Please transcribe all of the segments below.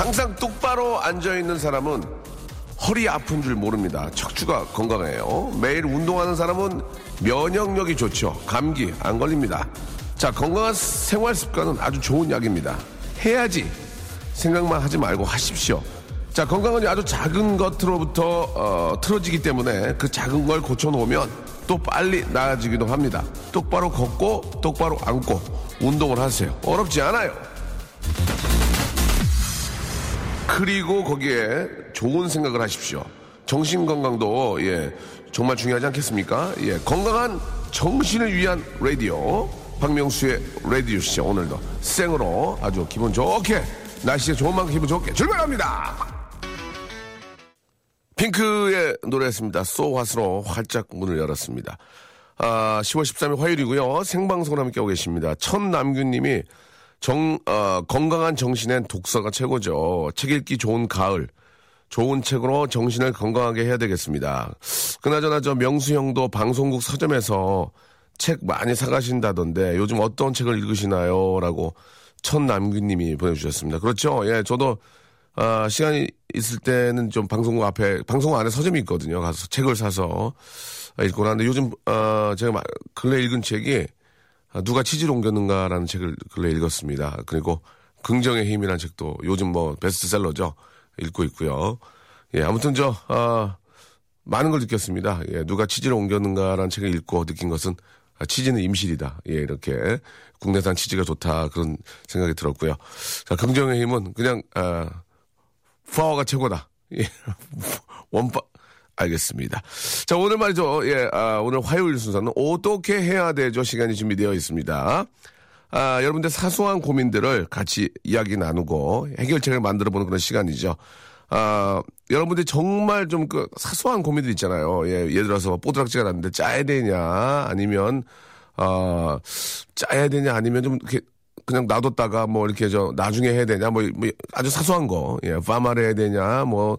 항상 똑바로 앉아 있는 사람은 허리 아픈 줄 모릅니다. 척추가 건강해요. 매일 운동하는 사람은 면역력이 좋죠. 감기 안 걸립니다. 자, 건강한 생활 습관은 아주 좋은 약입니다. 해야지 생각만 하지 말고 하십시오. 자, 건강은 아주 작은 것으로부터 어, 틀어지기 때문에 그 작은 걸 고쳐놓으면 또 빨리 나아지기도 합니다. 똑바로 걷고 똑바로 앉고 운동을 하세요. 어렵지 않아요. 그리고 거기에 좋은 생각을 하십시오. 정신 건강도 예 정말 중요하지 않겠습니까? 예 건강한 정신을 위한 라디오 박명수의 라디오 시죠 오늘도 생으로 아주 기분 좋게 날씨에 좋은 만큼 기분 좋게 출발합니다. 핑크의 노래였습니다. 소화스로 활짝 문을 열었습니다. 아, 10월 13일 화요일이고요. 생방송을 함께하고 계십니다. 천남균님이 정, 어, 건강한 정신엔 독서가 최고죠. 책 읽기 좋은 가을. 좋은 책으로 정신을 건강하게 해야 되겠습니다. 그나저나 저 명수 형도 방송국 서점에서 책 많이 사가신다던데 요즘 어떤 책을 읽으시나요? 라고 천남규님이 보내주셨습니다. 그렇죠. 예, 저도 아, 시간이 있을 때는 좀 방송국 앞에 방송국 안에 서점이 있거든요. 가서 책을 사서 읽고 나는데 요즘 어, 제가 마- 근래 읽은 책이 아, 누가 치즈를 옮겼는가라는 책을 근래 읽었습니다. 그리고 긍정의 힘이라는 책도 요즘 뭐 베스트셀러죠. 읽고 있고요. 예, 아무튼 저 아, 많은 걸 느꼈습니다. 예, 누가 치즈를 옮겼는가라는 책을 읽고 느낀 것은 아, 치즈는 임실이다. 예, 이렇게 국내산 치즈가 좋다 그런 생각이 들었고요. 자, 긍정의 힘은 그냥 아, 파워가 최고다. 예, 원파 알겠습니다. 자, 오늘 말이죠. 예, 아, 오늘 화요일 순서는 어떻게 해야 되죠? 시간이 준비되어 있습니다. 아, 여러분들 사소한 고민들을 같이 이야기 나누고 해결책을 만들어 보는 그런 시간이죠. 아, 여러분들이 정말 좀 그 사소한 고민들 있잖아요. 예, 예를 들어서 뽀드락지가 났는데 짜야 되냐, 아니면, 아, 짜야 되냐, 아니면 좀 이렇게 그냥 놔뒀다가 뭐 이렇게 저 나중에 해야 되냐, 뭐, 뭐 아주 사소한 거, 예, 파마를 해야 되냐, 뭐, 어,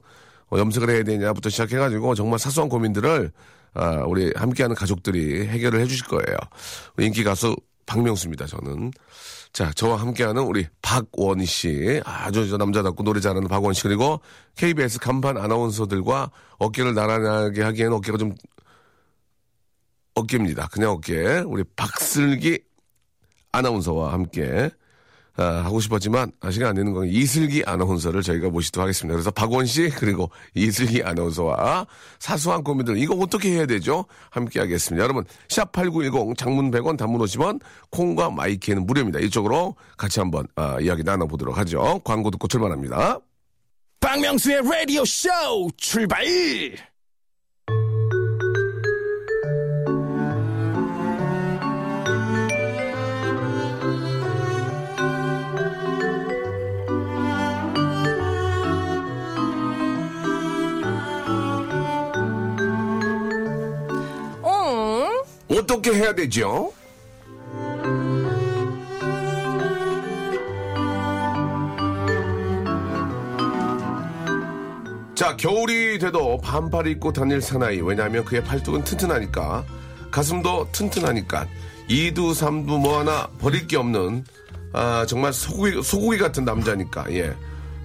염색을 해야 되냐부터 시작해가지고 정말 사소한 고민들을 아, 우리 함께하는 가족들이 해결을 해주실 거예요. 인기 가수 박명수입니다. 저는 자 저와 함께하는 우리 박원희 씨 아주 저 남자답고 노래 잘하는 박원희 씨 그리고 KBS 간판 아나운서들과 어깨를 나란하게 하기에는 어깨가 좀 어깨입니다. 그냥 어깨 우리 박슬기 아나운서와 함께 아, 하고 싶었지만 아, 시간 안 되는 건 이슬기 아나운서를 저희가 모시도록 하겠습니다. 그래서 박원 씨 그리고 이슬기 아나운서와 사소한 고민들 이거 어떻게 해야 되죠? 함께 하겠습니다. 여러분 샵 8910 장문 100원 단문 50원 콩과 myK는 무료입니다. 이쪽으로 같이 한번 아, 이야기 나눠보도록 하죠. 광고 듣고 출발합니다. 박명수의 라디오 쇼 출발! 어떻게 해야 되죠? 자, 겨울이 돼도 반팔 입고 다닐 사나이. 왜냐하면 그의 팔뚝은 튼튼하니까. 가슴도 튼튼하니까. 이두 삼두 뭐 하나 버릴 게 없는, 아, 정말 소고기, 소고기 같은 남자니까. 예.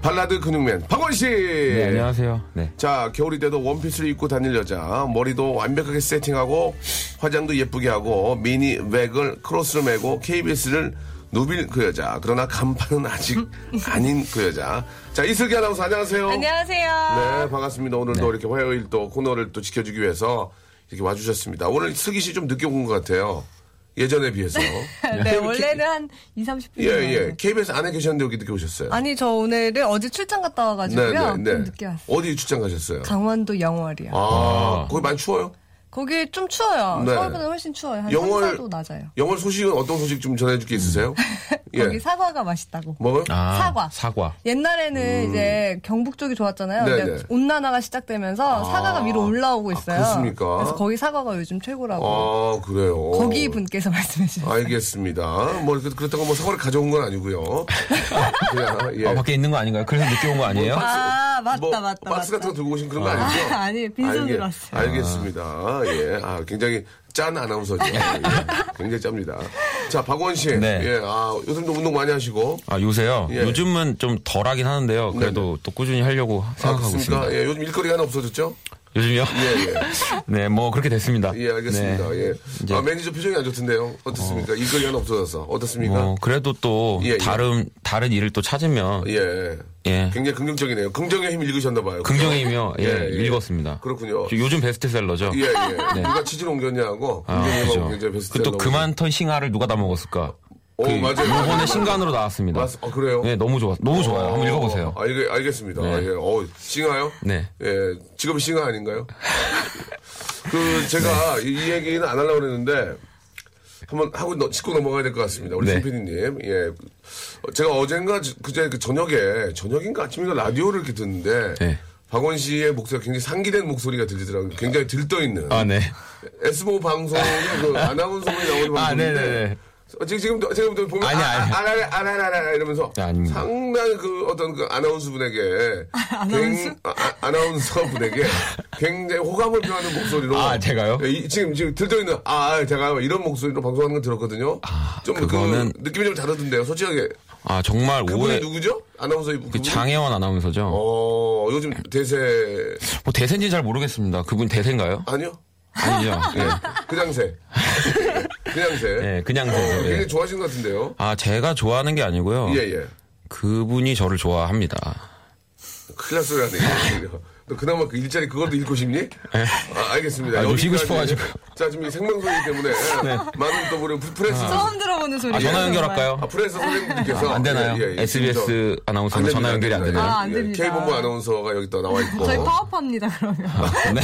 발라드 근육맨, 박원 씨! 네, 안녕하세요. 네. 자, 겨울이 돼도 원피스를 입고 다닐 여자. 머리도 완벽하게 세팅하고, 화장도 예쁘게 하고, 미니 웩을 크로스로 메고, KBS를 누빌 그 여자. 그러나 간판은 아직 아닌 그 여자. 자, 이슬기 아나운서 안녕하세요. 안녕하세요. 네, 반갑습니다. 오늘도 이렇게 화요일 또 코너를 또 지켜주기 위해서 이렇게 와주셨습니다. 오늘 슬기 씨 좀 늦게 온 것 같아요. 예전에 비해서. 네, 원래는 한 2, 30분. 예, 예. KBS 안에 계셨는데 여기 늦게 오셨어요. 아니, 저 오늘은 어제 출장 갔다 와가지고요. 좀 늦게 왔어요. 어디 출장 가셨어요? 강원도 영월이요. 아, 거기 많이 추워요? 거기 좀 추워요. 네. 서울보다 훨씬 추워요. 한 영월- 3, 4도 낮아요. 영월 소식은 어떤 소식 좀 전해줄 게 있으세요? 예. 거기 사과가 맛있다고. 뭐요? 아, 사과. 사과. 옛날에는 이제 경북 쪽이 좋았잖아요. 음. 네네. 근데 온난화가 시작되면서 사과가 위로 올라오고 있어요. 그렇습니까? 래서 거기 사과가 요즘 최고라고. 아, 그래요. 거기 분께서 말씀해 주셨어요. 알겠습니다. 뭐, 그- 그렇다고 뭐 사과를 가져온 건 아니고요. 그냥, 예. 아, 밖에 있는 거 아닌가요? 그래서 늦게 온 거 아니에요? 아, 맞다, 뭐 맞다. 박스. 같은 거 들고 오신 그런 거 아니죠? 아, 아니, 빈손으로 왔어요. 알겠습니다. 예. 아, 굉장히 짠 아나운서죠. 예. 굉장히 짭니다. 자, 박원 씨. 네. 예. 아, 요즘도 운동 많이 하시고. 아, 요새요? 예. 요즘은 좀 덜 하긴 하는데요. 그래도 또 꾸준히 하려고 아, 생각하고 그렇습니까? 있습니다. 예. 요즘 일거리가 하나 없어졌죠? 요즘요? 예, 예. 네, 뭐 그렇게 됐습니다. 예, 알겠습니다. 네. 예. 이제 아, 매니저 표정이 안 좋던데요. 어떻습니까? 일거리 하나 없어져서. 어떻습니까? 뭐 그래도 또 예, 예. 다른 다른 일을 또 찾으면 예. 예. 굉장히 긍정적이네요. 긍정의 힘 읽으셨나 봐요. 긍정의 힘이요. 예, 예, 예. 읽었습니다. 그렇군요. 저 요즘 베스트셀러죠. 예, 예. 누가 치즈를 옮겼냐고. 아, 긍정의 힘하고 그죠. 굉장히 그 베스트셀러. 또 그만 턴 싱하를 누가 다 먹었을까? 오, 그 맞아요. 요번에 신간으로 나왔습니다. 맞- 어, 그래요? 네, 너무 좋아. 너무 좋아요. 한번 읽어보세요. 어, 알, 알겠습니다. 네. 예. 어, 싱하요? 네. 예. 직업이 싱하 아닌가요? 그, 제가 이, 이 얘기는 안 하려고 그랬는데, 한번 하고 너- 짚고 넘어가야 될 것 같습니다. 우리 네. 신 PD님. 예. 어, 제가 어젠가, 저- 그제 그 저녁에, 저녁인가 아침인가 라디오를 이렇게 듣는데, 네. 박원 씨의 목소리가 굉장히 상기된 목소리가 들리더라고요. 굉장히 들떠있는. 아, 네. S5 방송에 그 아나운서분이 나오는 아, 방송인데 네네네. 어, 지금 지금도 지금도 보면 아니, 아니. 아라라라라 이러면서 네, 아닙니다. 상당히 그 어떤 그 아나운서 분에게 아나운서? 아, 나운서 분에게 굉장히 호감을 표하는 목소리로 아, 제가요? 예, 이- 지금 지금 들떠 있는 아 제가 이런 목소리로 방송하는 걸 들었거든요. 좀그 그거는- 느낌이 좀 다르던데요. 솔직하게 아, 정말 그분이 오해. 누구죠? 아나운서 이 그? 장혜원 아나운서죠. 어 요즘 대세 뭐 대세인지 잘 모르겠습니다. 그분 대세인가요? 아니요. 아니죠. 예. 그냥 새. 그냥 새. 예, 그냥 어, 새죠. 굉장히 예. 좋아하시는 것 같은데요. 아, 제가 좋아하는 게 아니고요. 예, 예. 그분이 저를 좋아합니다. 하네. 너 그나마 그 일자리 그것도 잃고 싶니? 아, 알겠습니다. 아, 여기까지. 싶어가지고. 자, 지금 이 생방송이기 때문에 많은 또 우리 프레스. 처음 들어보는 소리. 아, 전화 연결할까요? 아, 프레스 선생님들께서. 아, 안 되나요? SBS 아나운서는 전화 연결이 안 되나요? 아, 안 됩니다. K본부 아나운서가 여기 또 나와 있고. 저희 파업합니다, 그러면. 네.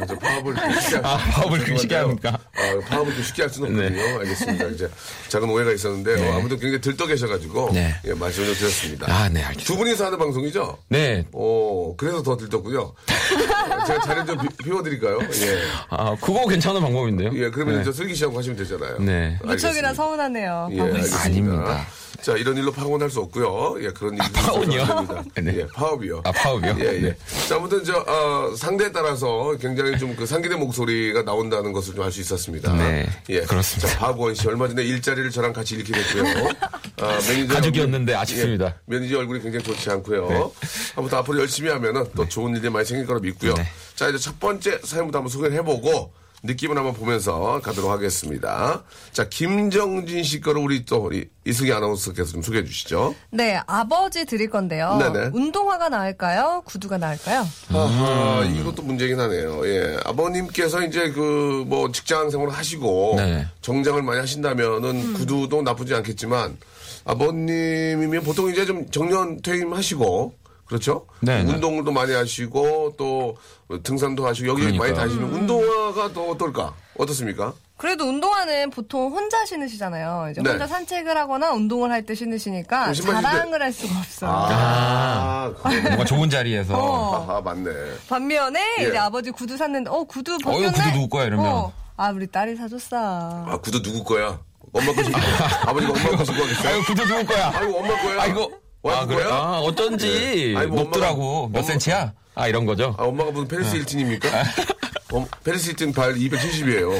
아, 저 파업을 쉽게 아, 할- 파업을 그렇게 쉽게. 합니까? 아, 파업을 그렇게 쉽게 할 수는 없거든요. 네. 알겠습니다. 이제 작은 오해가 있었는데 어, 아무튼 굉장히 들떠 계셔가지고 네. 예, 말씀을 좀 드렸습니다. 아, 네, 알겠습니다. 두 분이서 하는 방송이죠? 네. 오, 그래서 더 들떴군요. 어, 제가 자리를 좀 비- 비워드릴까요? 예. 아, 그거 괜찮은 방법인데요? 예, 그러면 네. 이제 슬기 씨하고 하시면 되잖아요. 네. 무척이나. 서운하네요. 예. 알겠습니다. 아닙니다. 자, 이런 일로 파혼할 수 없고요. 예, 그런 일이 파혼이요? 안 됩니다. 네. 예, 파업이요. 아, 파업이요? 예, 예. 네. 자, 아무튼 저, 어, 상대에 따라서 굉장히 좀 그 상기된 목소리가 나온다는 것을 좀 알 수 있었습니다. 네, 예. 그렇습니다. 자, 박원 씨 얼마 전에 일자리를 저랑 같이 잃게 됐고요. 아, 매니저 가족이었는데 얼굴- 아쉽습니다. 네. 예, 매니저 얼굴이 굉장히 좋지 않고요. 아무튼 앞으로 열심히 하면은 또 좋은 일이 많이 생길 거라 믿고요. 네. 자, 이제 첫 번째 사연부터 한번 소개를 해보고 느낌을 한번 보면서 가도록 하겠습니다. 자, 김정진 씨 거를 우리 또 우리 이승기 아나운서께서 좀 소개해 주시죠. 네, 아버지 드릴 건데요. 네네. 운동화가 나을까요? 구두가 나을까요? 아하, 이것도 문제긴 하네요. 예. 아버님께서 이제 그 뭐 직장 생활을 하시고 네. 정장을 많이 하신다면은 구두도 나쁘지 않겠지만 아버님이면 보통 이제 좀 정년 퇴임하시고 그렇죠? 네, 네. 운동도 많이 하시고 또 등산도 하시고 여기 많이 그러니까요. 다니시면 운동화가 또 어떨까? 어떻습니까? 그래도 운동화는 보통 혼자 신으시잖아요. 이제 네. 혼자 산책을 하거나 운동을 할 때 신으시니까 자랑을 할 수가 없어요. 아, 그래. 뭔가 좋은 자리에서. 어. 아, 맞네. 반면에 예. 이제 아버지 구두 샀는데 어 구두 벗겼네. 구두 누구 거야, 이러면? 어, 아 우리 딸이 사줬어. 아, 구두 누구 거야? 엄마 거 신고, 아버지가 엄마 거 신고 하겠어요? 아이고, 구두 누구 거야? 아이고, 엄마 거야? 아이고. 아, 그래? 거야? 아, 어쩐지. 네. 아니, 뭐 높더라고. 엄마가- 몇 엄마- 센치야? 아, 이런 거죠? 아, 엄마가 무슨 패리스 힐튼입니까? 어, 패리스 힐튼 발 270이에요.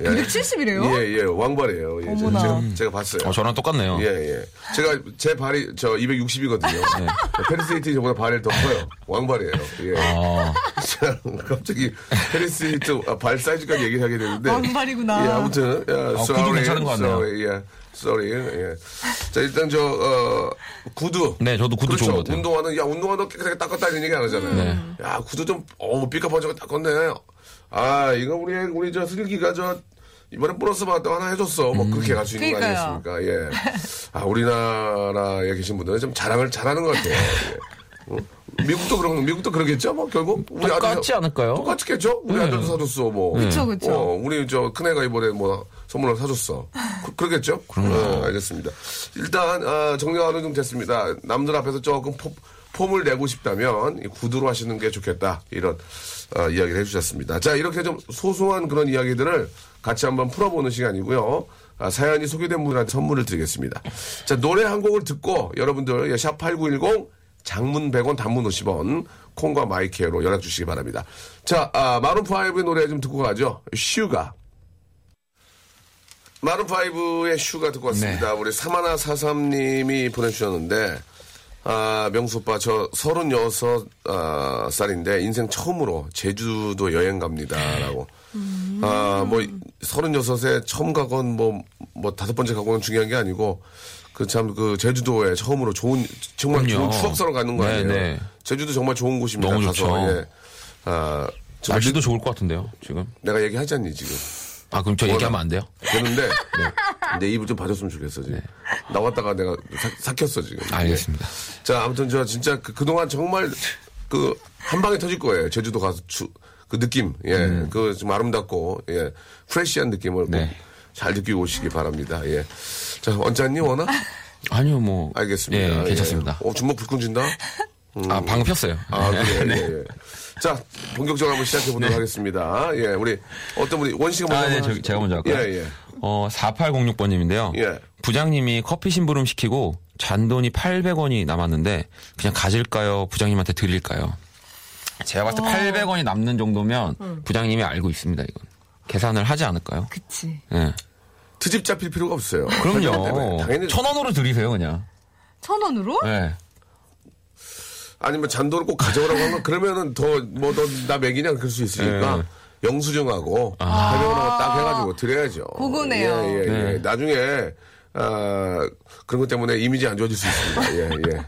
예. 270이래요? 예, 예, 왕발이에요. 예, 어머나. 제가, 제가 봤어요. 어, 저랑 똑같네요. 예, 예. 제가, 제 발이, 저 260이거든요. 패리스 힐튼이 저보다 발이 더 커요. 왕발이에요. 예. 어, 자, 갑자기 페리스 힐튼 아, 발 사이즈까지 얘기를 하게 되는데. 왕발이구나. 예, 아무튼, 야, 구두 sorry, 괜찮은 것 같네요. 예. Sorry, 예. 자, 일단 저, 어, 구두. 네, 저도 구두 그렇죠. 좋은 것 같아요. 운동화는, 야, 운동화도 깨끗하게 닦았다 이런 얘기 안 하잖아요. 야, 구두 좀, 어, 삐까뻔쩍 닦았네. 아, 이거 우리, 우리 저 슬기가 저, 이번에 플러스 받았다고 하나 해줬어. 뭐, 그렇게 갈 수 있는 거 그러니까요. 아니겠습니까? 예. 아, 우리나라에 계신 분들은 좀 자랑을 잘하는 것 같아요. 예. 어? 미국도 그런 미국도 그러겠죠? 뭐 결국 우리 똑같지 아들- 않을까요? 똑같겠죠? 우리 네. 아들도 사줬어 뭐. 그쵸, 그쵸. 어, 우리 저 큰애가 이번에 뭐 선물을 사줬어. 그, 러겠죠? 어, 알겠습니다. 일단 아, 정리가 어느 정도 됐습니다. 남들 앞에서 조금 포, 폼을 내고 싶다면 이 구두로 하시는 게 좋겠다. 이런 어, 이야기를 해주셨습니다. 자 이렇게 좀 소소한 그런 이야기들을 같이 한번 풀어보는 시간이고요. 아, 사연이 소개된 분한테 선물을 드리겠습니다. 자, 노래 한 곡을 듣고 여러분들 예, 샵8910 장문 100원 단문 50원 콩과 myK로 연락 주시기 바랍니다. 자, 아, 마룬5의 노래 좀 듣고 가죠. 슈가. 마룬5의 슈가 듣고 왔습니다. 우리 사마나 사삼님이 보내주셨는데, 아, 명수 오빠, 저 36, 아, 살인데, 인생 처음으로 제주도 여행 갑니다. 라고. 아, 뭐, 36에 처음 가건, 뭐, 뭐, 다섯 번째 가고는 중요한 게 아니고, 그 참, 그, 제주도에 처음으로 좋은, 정말 그럼요. 좋은 추억 사러 가는 거 네, 아니에요? 네. 제주도 정말 좋은 곳입니다. 너무 가서, 좋죠. 예. 아, 날씨도 좋을 것 같은데요, 지금. 내가 얘기하지 않니, 지금? 아, 그럼 저 얘기하면 안 돼요? 되는데, 내 입을 좀 봐줬으면 좋겠어, 지금. 나왔다가 내가 사, 삭혔어, 지금. 네. 알겠습니다. 예. 자, 아무튼 저 진짜 그, 그동안 정말 그, 한 방에 터질 거예요. 제주도 가서 추, 그 느낌, 예. 그 좀 아름답고, 예. 프레시한 느낌을 음. 네. 잘 느끼고 오시기 바랍니다, 예. 자, 언짢니, 원아? 아니요, 뭐. 알겠습니다. 예, 괜찮습니다. 예. 어, 주먹 불끈 진다? 아, 방금 폈어요. 아, 그래. 네. 예, 예. 자, 본격적으로 한번 시작해 보도록 하겠습니다. 예, 우리 어떤 분이 원씨가 먼저 아, 네, 저. 제가 먼저 할까요? 예, 예. 어, 4806번님인데요. 예. 부장님이 커피 심부름 시키고 잔돈이 800원이 남았는데 그냥 가질까요? 부장님한테 드릴까요? 제가 봤을 때 800원이 남는 정도면 부장님이 알고 있습니다, 이건. 계산을 하지 않을까요? 그치. 예. 트집 잡힐 필요가 없어요. 그럼요. 당연히 천 원으로 드리세요, 그냥. 천 원으로? 예. 아니면 잔돈을 꼭 가져오라고 하면 그러면은 더 뭐 너 나 맥이냐 그럴 수 있으니까 예. 영수증하고 해명하고 딱 해가지고 드려야죠. 고구네요. 예, 예, 예. 네. 나중에 아 그런 것 때문에 이미지 안 좋아질 수 있습니다. 예, 예.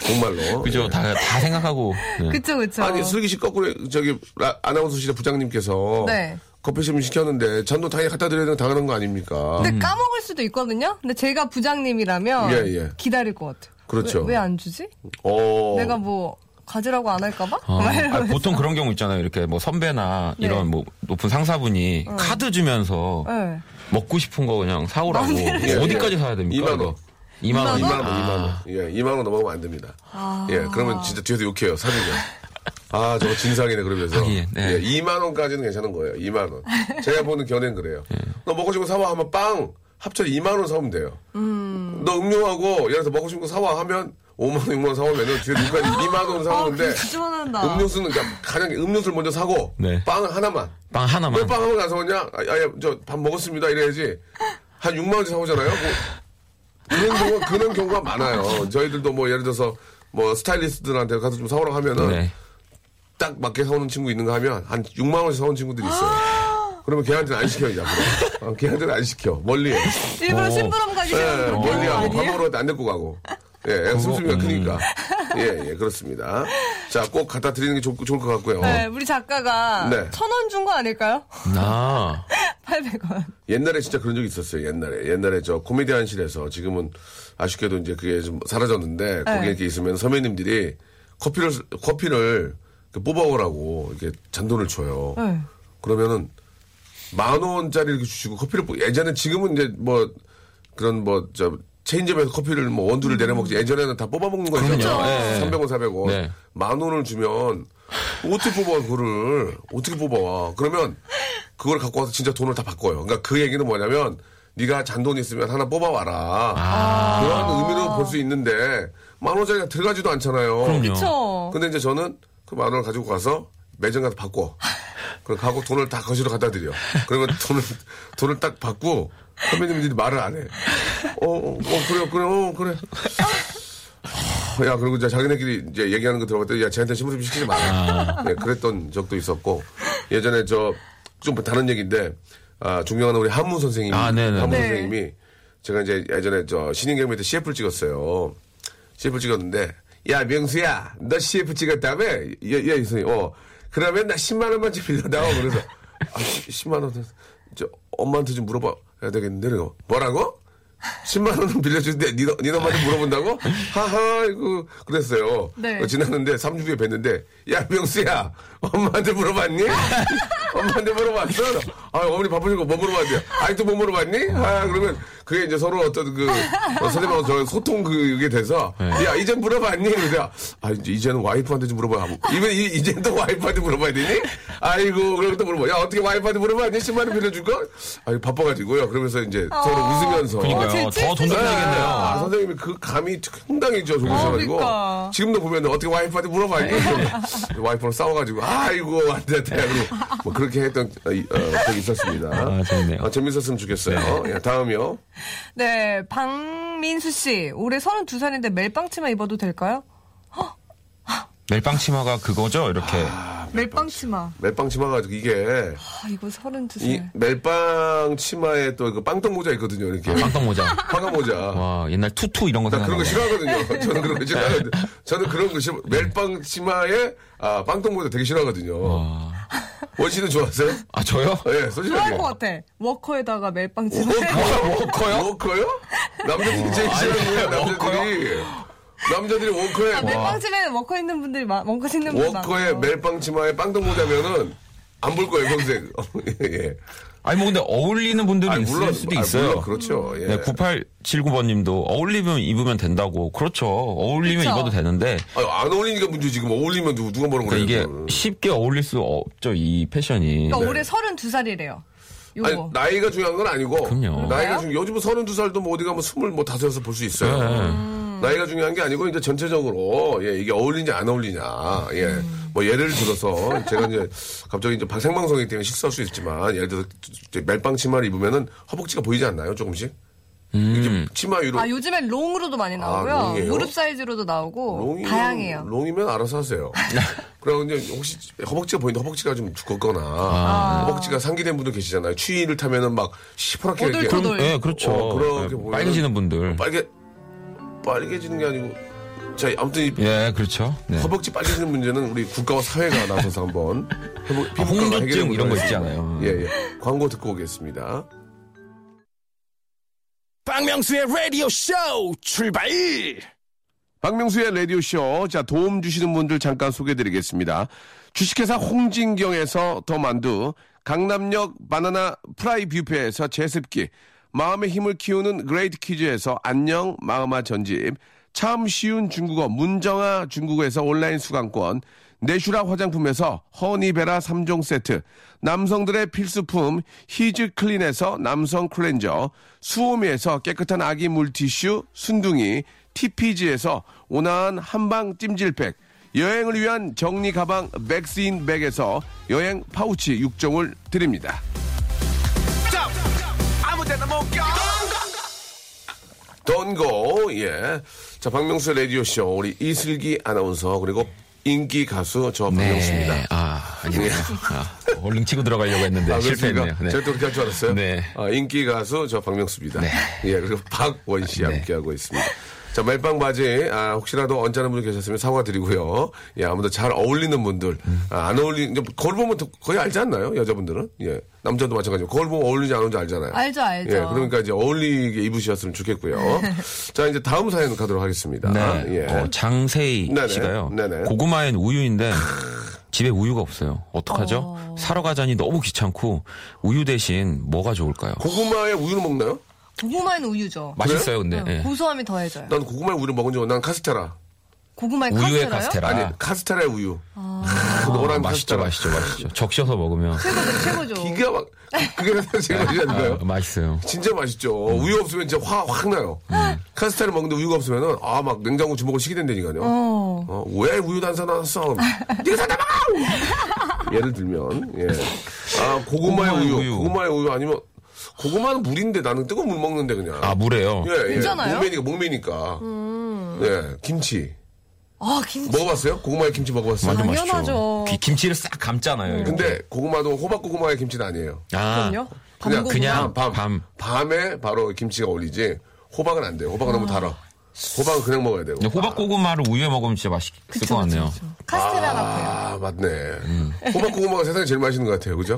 정말로. 그죠? 예. 다, 다 생각하고. 예. 그쵸, 그쵸. 아니 슬기 씨 거꾸로 저기 라- 아나운서실의 부장님께서 네. 커피숍 시켰는데 잔돈 당연히 갖다 드려야 되는 당연한 거 아닙니까? 근데 까먹을 수도 있거든요? 근데 제가 부장님이라면 예, 예. 기다릴 것 같아요. 그렇죠. 왜 안 주지? 어. 내가 뭐 가지라고 안 할까봐? 어, 막 아. 보통 그런 경우 있잖아요. 이렇게 뭐 선배나 네. 이런 뭐 높은 상사분이 카드 주면서 네. 먹고 싶은 거 그냥 사오라고. 마음대로 예, 어디까지 사야 됩니까? 2만 원. 이거? 2만 원. 2만 원, 2만 원. 예, 2만 원 넘어가면 안 됩니다. 예, 그러면 진짜 뒤에서 욕해요, 사주면. 아, 저거 진상이네, 그러면서. 하긴, 네. 예, 2만 원까지는 괜찮은 거예요, 2만 원. 제가 보는 견해는 그래요. 너 먹고 싶은 거 사와 하면 빵! 합쳐서 2만 원 사오면 돼요. 너 음료하고, 예를 들어서 먹고 싶은 거 사와 하면 5만 원, 6만 원 사오면은 뒤에 누가 2만 원 아, 사오는데 화난다. 음료수는 그러니까 가장 음료수를 먼저 사고 네. 빵 하나만. 빵 하나만. 왜 빵 하나 안 사오냐? 아, 아, 저 밥 먹었습니다. 이래야지. 한 6만 원치 사오잖아요. 뭐 그런 경우 그런 경우가 많아요. 저희들도 뭐 예를 들어서 뭐 스타일리스트들한테 가서 좀 사오라고 하면은 네. 딱 맞게 사오는 친구 있는가 하면 한 6만 원씩 사오는 친구들이 있어요. 그러면 걔한테는 안 시켜 이제 앞으로. 어, 걔한테는 안 시켜. 멀리 해. 일부러 심부름 가기 예, 그런 멀리 거 하고 밥? 먹으러 안 데리고 가고. 예, 애가 숨소리가 크니까. 예, 예, 그렇습니다. 자, 꼭 갖다 드리는 게 좋, 좋을 것 같고요. 네, 우리 작가가 네. 천 원 준 거 아닐까요? 아. 800원. 옛날에 진짜 그런 적이 있었어요. 옛날에 옛날에 저 코미디언실에서 지금은 아쉽게도 이제 그게 좀 사라졌는데 거기에 네. 이렇게 있으면 선배님들이 커피를 커피를 그 뽑아오라고 이렇게 잔돈을 줘요. 네. 그러면은 만 원짜리 이렇게 주시고 커피를 뽑- 예전에 지금은 이제 뭐 그런 뭐 저 체인점에서 커피를 뭐 원두를 내려 먹지 예전에는 다 뽑아 먹는 거 있잖아요. 그럼요. 네. 300원, 400원. 네. 만 원을 주면 어떻게 뽑아 그거를 어떻게 뽑아와? 그러면 그걸 갖고 와서 진짜 돈을 다 바꿔요. 그러니까 그 얘기는 뭐냐면 네가 잔돈 있으면 하나 뽑아와라. 그런 의미로 볼 수 있는데 만 원짜리가 들어가지도 않잖아요. 그럼요. 그쵸. 근데 이제 저는 그 만 원을 가지고 가서 매장 가서 바꿔. 그리고 가고 돈을 다 거시로 갖다 드려. 그러면 돈을, 돈을 딱 받고 선배님들이 말을 안 해. 어, 어, 어, 그래요, 그래, 어, 그래. 어, 야, 그리고 이제 자기네끼리 이제 얘기하는 거 들어봤더니 야, 쟤한테 심부름 시키지 마라. 네, 그랬던 적도 있었고 예전에 저 좀 다른 얘기인데 아, 존경하는 우리 한문 선생님, 아, 네네. 한문 네. 선생님이 제가 이제 예전에 저 신인 경매 때 CF를 찍었어요. CF 찍었는데, 야, 명수야, 너 CF 찍었다며? 야, 야, 이 선생님, 어. 그러면 나 10만원만 좀 빌려다오. 그래서, 아, 10, 만원 저, 엄마한테 좀 물어봐 야 되겠는데, 그래서 뭐라고? 10만 원은 빌려주는데 니너, 니너한테 물어본다고? 하하, 이거, 그랬어요. 네. 어, 지났는데 3주 뒤에 뵀는데, 야, 명수야, 엄마한테 물어봤니? 엄마한테 물어봤어? 아, 어머니 바쁘니까 뭐 물어봤냐? 아직도 뭐 물어봤니? 아, 그러면 그게 이제 서로 어떤 그, 어, 선생님하고 저 소통 그게 돼서, 야, 이제 물어봤니? 그래서, 아, 이제, 이제는 와이프한테 좀 물어봐. 이번, 이- 이제는 또 와이프한테 물어봐야 되니? 아이고, 그럼 또 물어봐. 야, 어떻게 와이프한테 물어봤니? 10만원 빌려줄 거? 아, 바빠가지고요. 그러면서 이제 서로 웃으면서. 그러니까요. 제더 칠수 돈 네, 들어야겠네요. 아, 선생님이 그 감이 상당히 저 좋으셔가지고 그러니까. 지금도 보면 어떻게 와이프한테 물어봐니 와이프랑 싸워가지고 아이고 안 됐다 그리고 뭐 그렇게 했던 어, 이- 어, 적이 있었습니다. 아, 재밌네요. 아, 재밌었으면 좋겠어요. 예, 다음이요. 네, 박민수 씨. 올해 32살인데 멜빵치마 입어도 될까요? 멜빵 치마가 그거죠? 이렇게. 멜빵 치마. 멜빵 치마가 이게 아, 이거 32살. 이 멜빵 치마에 또 그 빵떡 모자 있거든요. 이렇게 빵떡 모자. 화가 모자. 와, 옛날 투투 이런 거 나 그런 거. 싫어하거든요. 저는 그런 거 싫어하거든요. 저는 그런 거 싫어. 멜빵 치마에 아, 빵떡 모자 되게 싫어하거든요. 원 씨는 좋아하세요? 아, 저요? 예, 솔직하게. 좋아할 것 같아. 워커에다가 멜빵 치마. 워커요? 워커요? 남자들이 제일 싫어하는 거예요, 남자들이. 남자들이 워커에, 아, 멜빵 치마에 워커 있는 분들이 많, 워커 신는 분들 워커에 많아요. 멜빵 치마에 빵떡 모자면은 안 볼 거예요, 평생. 예. 아니, 뭐 근데 어울리는 분들이 아니, 있을 물론, 수도 아, 있어요. 물론 그렇죠. 예. 네, 9879번 님도 어울리면 입으면 된다고. 그렇죠. 어울리면 그쵸. 입어도 되는데. 아니, 안 어울리니까 문제 지금 어울리면 누, 누가 뭐라고 그러니까. 이게 그거는. 쉽게 어울릴 수 없죠, 이 패션이. 그러니까 올해 32살이래요. 요거. 아니, 나이가 중요한 건 아니고. 그럼요. 나이가 중요 요즘은 서른 두 살도 뭐 어디 가면 스물 뭐 다섯에서 볼 수 있어요. 네. 나이가 중요한 게 아니고 이제 전체적으로 예, 이게 어울리냐 안 어울리냐. 예. 뭐 예를 들어서 제가 이제 갑자기 이제 방- 생방송이기 때문에 실수할 수 있지만 예를 들어서 이제 멜빵 치마를 입으면 허벅지가 보이지 않나요? 조금씩? 이게 치마 위로 아, 요즘엔 롱으로도 많이 나오고요. 아, 롱이에요? 무릎 사이즈로도 나오고. 롱이면- 다양해요. 롱이면 알아서 하세요. 그리고 이제 혹시 허벅지가 보이는데 허벅지가 좀 두껍거나 아. 허벅지가 상기된 분들 계시잖아요. 추위를 타면은 막 시퍼렇게 이렇게 오돌토돌. 그럼, 예, 그렇죠. 어, 그렇게 네, 빨개지는 분들. 빨개 빨개지는 게 아니고 자 아무튼 이 예, 그렇죠. 네. 허벅지 빨개지는 문제는 우리 국가와 사회가 나서서 한번 아, 홍조증 이런 거 있지. 않아요? 예, 예. 광고 듣고 오겠습니다. 박명수의 라디오 쇼 출발! 박명수의 라디오 쇼. 자, 도움 주시는 분들 잠깐 소개해 드리겠습니다. 주식회사 홍진경에서 더 만두, 강남역 바나나 프라이 뷔페에서 제습기, 마음의 힘을 키우는 그레이트 퀴즈에서 안녕 마음아 전집, 참 쉬운 중국어 문정아 중국어에서 온라인 수강권, 내슈라 화장품에서 허니베라 3종 세트, 남성들의 필수품 히즈 클린에서 남성 클렌저, 수오미에서 깨끗한 아기 물티슈 순둥이, TPG에서 온화한 한방 찜질팩, 여행을 위한 정리 가방 백스인백에서 여행 파우치 6종을 드립니다. 던고 예. 자 박명수 라디오 쇼 우리 이슬기 아나운서 그리고 인기 가수 저 박명수입니다. 네. 아, 아니네요. 아, 얼른 치고 들어가려고 했는데 아, 실패했네요. 네. 제가 또 그렇게 할 줄 알았어요. 네. 아, 인기 가수 저 박명수입니다. 네. 예, 그리고 박원 씨 네. 함께 하고 있습니다. 자, 멜빵 바지, 아, 혹시라도 언짢은 분이 계셨으면 사과드리고요. 예, 아무도 잘 어울리는 분들, 음. 아, 안 어울리는, 이제 거울 보면 또 거의 알지 않나요? 여자분들은? 예. 남자도 마찬가지고. 거울 보면 어울리지 안 어울리지 알잖아요. 알죠, 알죠. 예, 그러니까 이제 어울리게 입으셨으면 좋겠고요. 자, 이제 다음 사연 가도록 하겠습니다. 네. 예. 어, 장세희 네네. 씨가요. 네네. 고구마엔 우유인데 집에 우유가 없어요. 어떡하죠? 사러 가자니 너무 귀찮고 우유 대신 뭐가 좋을까요? 고구마에 우유를 먹나요? 고구마에는 우유죠. 맛있어요, 근데. 네, 예. 고소함이 더해져요. 난 고구마에 우유를 먹은 적, 난 카스테라. 고구마에 우유에 카스테라요? 카스테라. 아니, 카스테라의 우유. 아. 그 노란 맛있죠, 카스테라. 맛있죠, 맛있죠. 적셔서 먹으면 최고죠, 최고죠. 기가 막, 그게 제일 맛있지 않나요? 아, 맛있어요. 진짜 맛있죠. 우유 없으면 진짜 화, 확 나요. 카스테라 먹는데 우유가 없으면은, 아, 막 냉장고 주먹을 시게 된다니까요. 어. 어, 왜 우유 안 사놨어? 네가 사다 먹어! 예를 들면, 예. 아, 고구마의 고구마의 우유, 우유. 고구마의 우유 아니면, 고구마는 물인데 나는 뜨거운 물 먹는데 그냥. 아, 물에요? 예, 예. 괜찮아요? 목매니까, 목매니까. 예, 김치. 아, 김치. 먹어봤어요? 고구마의 김치 먹어봤어요? 완전 당연하죠. 맛있죠. 기- 김치를 싹 감잖아요. 이렇게. 근데 고구마도 호박 고구마의 김치는 아니에요. 아, 그럼요. 그냥. 그냥 밤, 밤. 밤에 바로 김치가 어울리지. 호박은 안 돼요. 호박은 너무 달아. 호박은 그냥 먹어야 되고. 근데 호박 고구마를 우유에 먹으면 진짜 맛있을 그쵸, 것 같네요. 그쵸. 카스테라 같아요. 아, 맞네. 호박 고구마가 세상에 제일 맛있는 것 같아요. 그죠?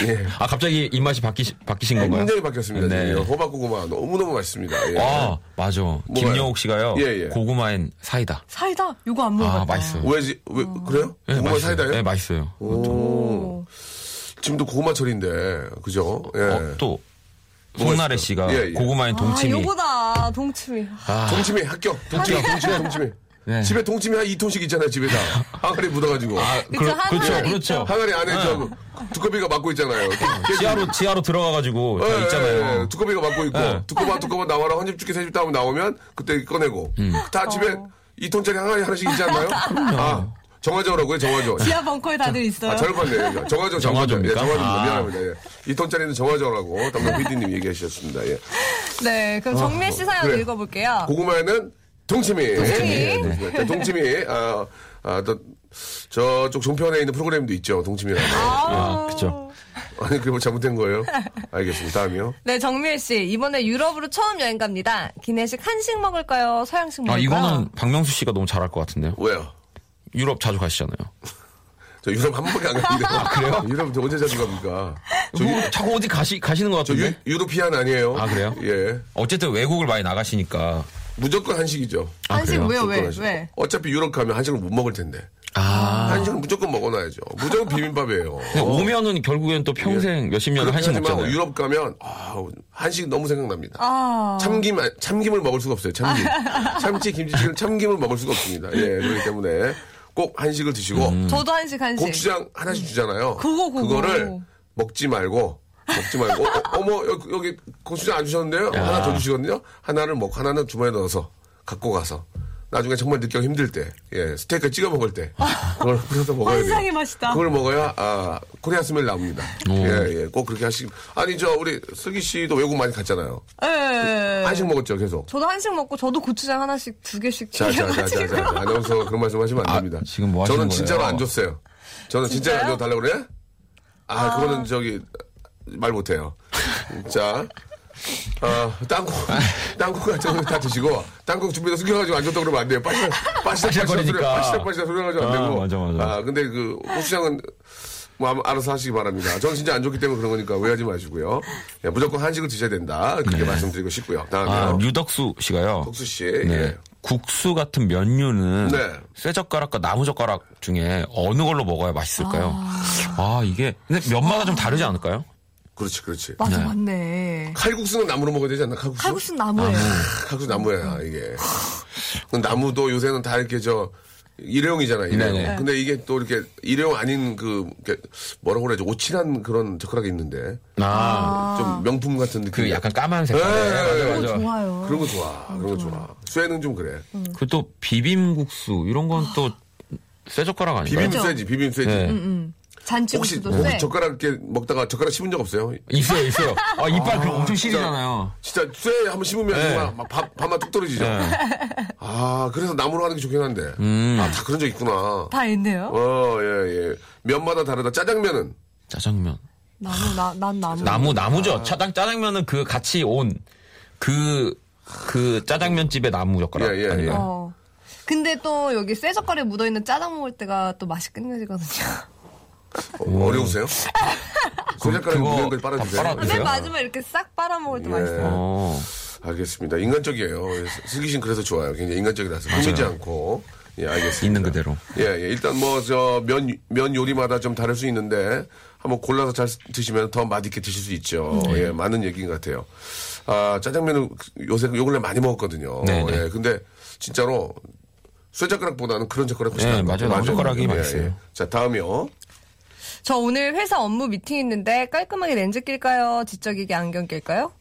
예. 예. 아 갑자기 입맛이 바뀌 바뀌신 건가요? 굉장히 바뀌었습니다. 네. 지금. 호박 고구마 너무너무 맛있습니다. 예. 아 맞아. 김여옥 씨가요. 예, 예. 고구마엔 사이다. 사이다? 요거 안 먹어봤다. 아 맛있어요. 왜지? 왜, 그래요? 네, 고구마 맛있어요. 사이다요? 네 맛있어요. 오. 지금도 고구마철인데, 그죠? 예. 어, 또 송나래? 씨가 예, 예. 고구마엔 아, 동치미. 요거다. 동치미. 동치미 합격. 동치미, 동치미, 동치미. 네. 집에 동치미 한 2톤씩 있잖아요, 집에 다. 항아리 묻어가지고. 그쵸, 그렇죠, 하나는 그렇죠. 있죠. 항아리 안에 저 두꺼비가 막고 있잖아요. 지하로 지하로 들어가가지고 다 예, 예, 있잖아요. 예. 두꺼비가 막고 있고 예. 두꺼봐 두꺼봐 나와라 한 집 죽기 세집 다음 나오면 그때 꺼내고 음. 다 집에 어. 2톤짜리 항아리 하나씩 있지 않나요? 아 정화조라고요 정화조. 지하 벙커에 다들 있어요. 아, 잘봤네 정화조, 정화조. 예, 정화조입니다. 아. 미안합니다. 예. 2톤짜리는 정화조라고 담당 PD님 얘기하셨습니다. 예. 네, 그럼 정민 씨 사연 그래. 읽어볼게요. 고구마에는 동치미. 동치미. 동치미. 동치미. 아, 아, 또, 저쪽 종편에 있는 프로그램도 있죠. 동치미라고. 아, 그쵸. 아니, 그게 뭐 잘못된 거예요? 알겠습니다. 다음이요. 네, 정밀 씨. 이번에 유럽으로 처음 여행 갑니다. 기내식 한식 먹을까요? 서양식 아 먹을까요? 이거는 박명수 씨가 너무 잘할 것 같은데요. 왜요? 유럽 자주 가시잖아요. 저 유럽 한 번밖에 안 갔는데. 그래요? 유럽 저 언제 자주 갑니까? 저, 유, 뭐, 자꾸 어디 가시 가시는 것저 같은데. 유, 유로피안 아니에요? 아, 그래요? 예. 어쨌든 외국을 많이 나가시니까. 무조건 한식이죠. 한식 그래요? 왜요? 왜? 한식. 왜? 어차피 유럽 가면 한식을 못 먹을 텐데. 아. 한식은 무조건 먹어놔야죠. 무조건 비빔밥이에요. 오면은 결국엔 또 평생 몇십 년을 한식 먹잖아요. 유럽 가면 아, 한식 너무 생각납니다. 아. 참김 안- 참김을 먹을 수가 없어요. 참김. 참치 김치찌개는 참김을 먹을 수가 없습니다. 예, 그렇기 때문에 꼭 한식을 드시고 음. 저도 한식 한식. 고추장 하나씩 주잖아요. 그거, 그거. 를 먹지 말고 먹지 말고 어, 머 여기, 여기 고추장 안 주셨는데요? 하나 더 주시거든요. 하나를 먹고 하나는 주머니에 넣어서 갖고 가서 나중에 정말 느끼기 힘들 때, 예, 스테이크 찍어 먹을 때 그걸 뿌려서 먹어야 돼요. 환상의 맛이다. 그걸 먹어야 아 Korea smell 나옵니다. 예, 예, 꼭 그렇게 하시. 아니 저 우리 슬기 씨도 외국 많이 갔잖아요. 예. 한식 먹었죠, 계속. 저도 한식 먹고 저도 고추장 하나씩 두 개씩 자, 자, 자, 자, 자. 자. 아나운서 그런 말씀 하시면 안 아, 됩니다. 지금 뭐 하시는 저는 진짜로 거예요? 안 줬어요. 저는 진짜로 안 진짜요? 줘달라고 그래? 아, 그거는 저기, 말 못해요. 자, 어, 땅콩, 땅콩 같은 거 다 드시고, 땅콩 준비해서 숙여가지고 안 줬다고 그러면 안 돼요. 빠시락, 빠시락, 빠시락, 소리, 빠시락거리니까. 빠시락, 빠시락 소리 가지고 안 아, 되고. 맞아, 맞아. 아, 근데 그, 고추장은, 뭐, 알아서 하시기 바랍니다. 저는 진짜 안 좋기 때문에 그런 거니까 오해하지 마시고요. 예, 무조건 한식을 드셔야 된다. 그렇게 말씀드리고 싶고요. 네. 아. 류덕수 씨가요. 덕수 씨. 네. 예. 국수 같은 면류는 네. 쇠젓가락과 나무젓가락 중에 어느 걸로 먹어야 맛있을까요? 아, 이게 근데 면마다 좀 다르지 않을까요? 그렇지, 그렇지. 맞아, 네. 맞네. 칼국수는 나무로 먹어야 되지 않나? 칼국수? 칼국수는 나무예요. 칼국수 나무야 이게. 그 나무도 요새는 다 이렇게 저 일회용이잖아요. 일회용. 네네. 근데 이게 또 이렇게 일회용 아닌 그 뭐라고 그래야지 오칠한 그런 젓가락이 있는데 아, 좀 명품 같은 느낌. 그 약간 까만 색깔. 네, 맞아, 그거 맞아. 좋아요. 그런 거 좋아. 그런 거 좋아. 쇠는 좀 그래. 그리고 또 비빔국수 이런 건 또 쇠 젓가락 아닌가요? 비빔 쇠지, 비빔 쇠지. 네. 혹시 잔치국수도 혹시 쎄. 젓가락 이렇게 먹다가 젓가락 씹은 적 없어요? 있어요, 있어요. 아, 이빨 그럼 엄청 시리잖아요. 진짜 쇠 한번 씹으면 네. 정말 막 밥, 밥만 뚝 떨어지죠. 네. 아 그래서 나무로 하는 게 좋긴 한데. 음. 아 다 그런 적 있구나. 다 있네요. 어, 예, 예. 면마다 다르다. 짜장면은 짜장면. 나무, 나, 난 나무. 나무, 나무죠. 짜장, 짜장면은 그 같이 온 그, 그 짜장면 집의 나무 젓가락. 예, 예? 예. 어. 근데 또 여기 쇠 젓가락에 묻어있는 짜장 먹을 때가 또 맛이 끝내지거든요. 어, 어려우세요? 묻은 걸 빨아주세요. 빨아- 맨? 마지막에 이렇게 싹 빨아먹을 때 예. 맛있어요. 어. 알겠습니다. 인간적이에요. 슬기 씨는 그래서 좋아요. 굉장히 인간적이라서 꾸미지 않고. 예, 알겠습니다. 있는 그대로. 예, 예. 일단 뭐, 저, 면, 면 요리마다 좀 다를 수 있는데, 한번 골라서 잘 드시면 더 맛있게 드실 수 있죠. 네. 예, 많은 얘기인 것 같아요. 아, 짜장면은 요새 요 근래 많이 먹었거든요. 네, 네. 예, 근데 진짜로 쇠젓가락보다는 그런 젓가락 훨씬 네, 맞아요. 같아요. 나무젓가락이 예, 맛있어요. 예. 자, 다음이요. 저 오늘 회사 업무 미팅 있는데 깔끔하게 렌즈 낄까요? 지적이게 안경 낄까요?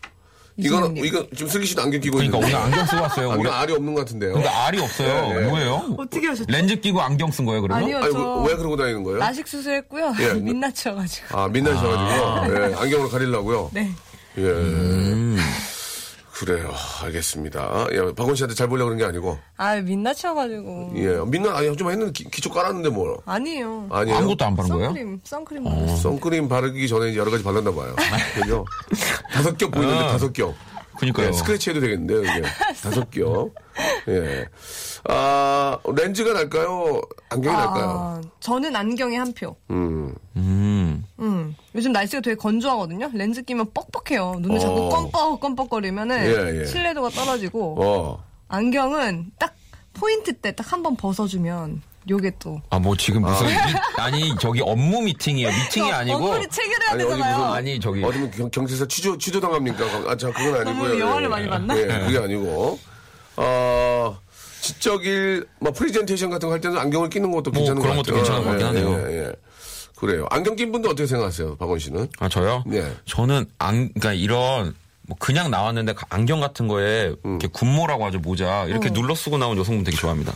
이거는, 이진우님. 이거 지금 슬기 씨도 안경 끼고 그러니까 있는데. 오늘 안경 쓰고 왔어요. 안경 오늘. 알이 없는 것 같은데요. 근데 알이 없어요. 네, 네. 뭐예요? 어떻게 하셨죠? 렌즈 끼고 안경 쓴 거예요, 그러면? 아니요, 아니, 저 왜, 왜 그러고 다니는 거예요? 라식 수술했고요. 예, 민낯이어가지고. 아, 민낯이셔가지고, 예, 안경으로 가리려고요. 네. 예. 음. 그래요. 알겠습니다. 예, 박원 씨한테 잘 보려고 그런 게 아니고. 아, 민낯이어가지고. 예, 민낯, 아니, 좀 했는데 기, 기초 깔았는데 뭐. 아니에요. 아니에요. 아무것도 안 바른 거예요? 선크림, 선크림 발랐어요. 선크림 바르기 전에 이제 여러 가지 발랐나 봐요. 그죠? 다섯 겹 보이는데 어. 다섯 겹. 그니까요. 예, 스크래치 해도 되겠는데요, 이게. 다섯 겹. 예. 아, 렌즈가 날까요? 안경이 날까요? 아, 저는 안경에 한 표. 음. 음. 음. 요즘 날씨가 되게 건조하거든요. 렌즈 끼면 뻑뻑해요. 눈을 자꾸 어. 껌뻑 껌뻑거리면은 예, 예. 신뢰도가 떨어지고 어. 안경은 딱 포인트 때 딱 한 번 벗어주면 요게 또 아, 뭐 지금 무슨, 미- 아니, 저기 업무 미팅이에요. 미팅이 아니고. 얼굴이 체결해야 아니, 어디 되잖아요. 무슨- 아니, 저기. 어디면 경- 경찰서 취조, 취조당합니까? 아, 자, 그건 아니고요. 너무 영화를 예. 많이 봤나? 예, 그게 아니고. 어, 지적일, 뭐, 프리젠테이션 같은 거 할 때는 안경을 끼는 것도 뭐 괜찮은 그런 것 것도 같아요. 괜찮은 것 같긴 하네요. 예, 예. 그래요. 안경 낀 분도 어떻게 생각하세요, 박원 씨는? 아, 저요? 네. 저는 안, 그러니까 이런 뭐 그냥 나왔는데 가- 안경 같은 거에 음. 이렇게 군모라고 하죠 모자 어. 이렇게 눌러 쓰고 나온 여성분 되게 좋아합니다.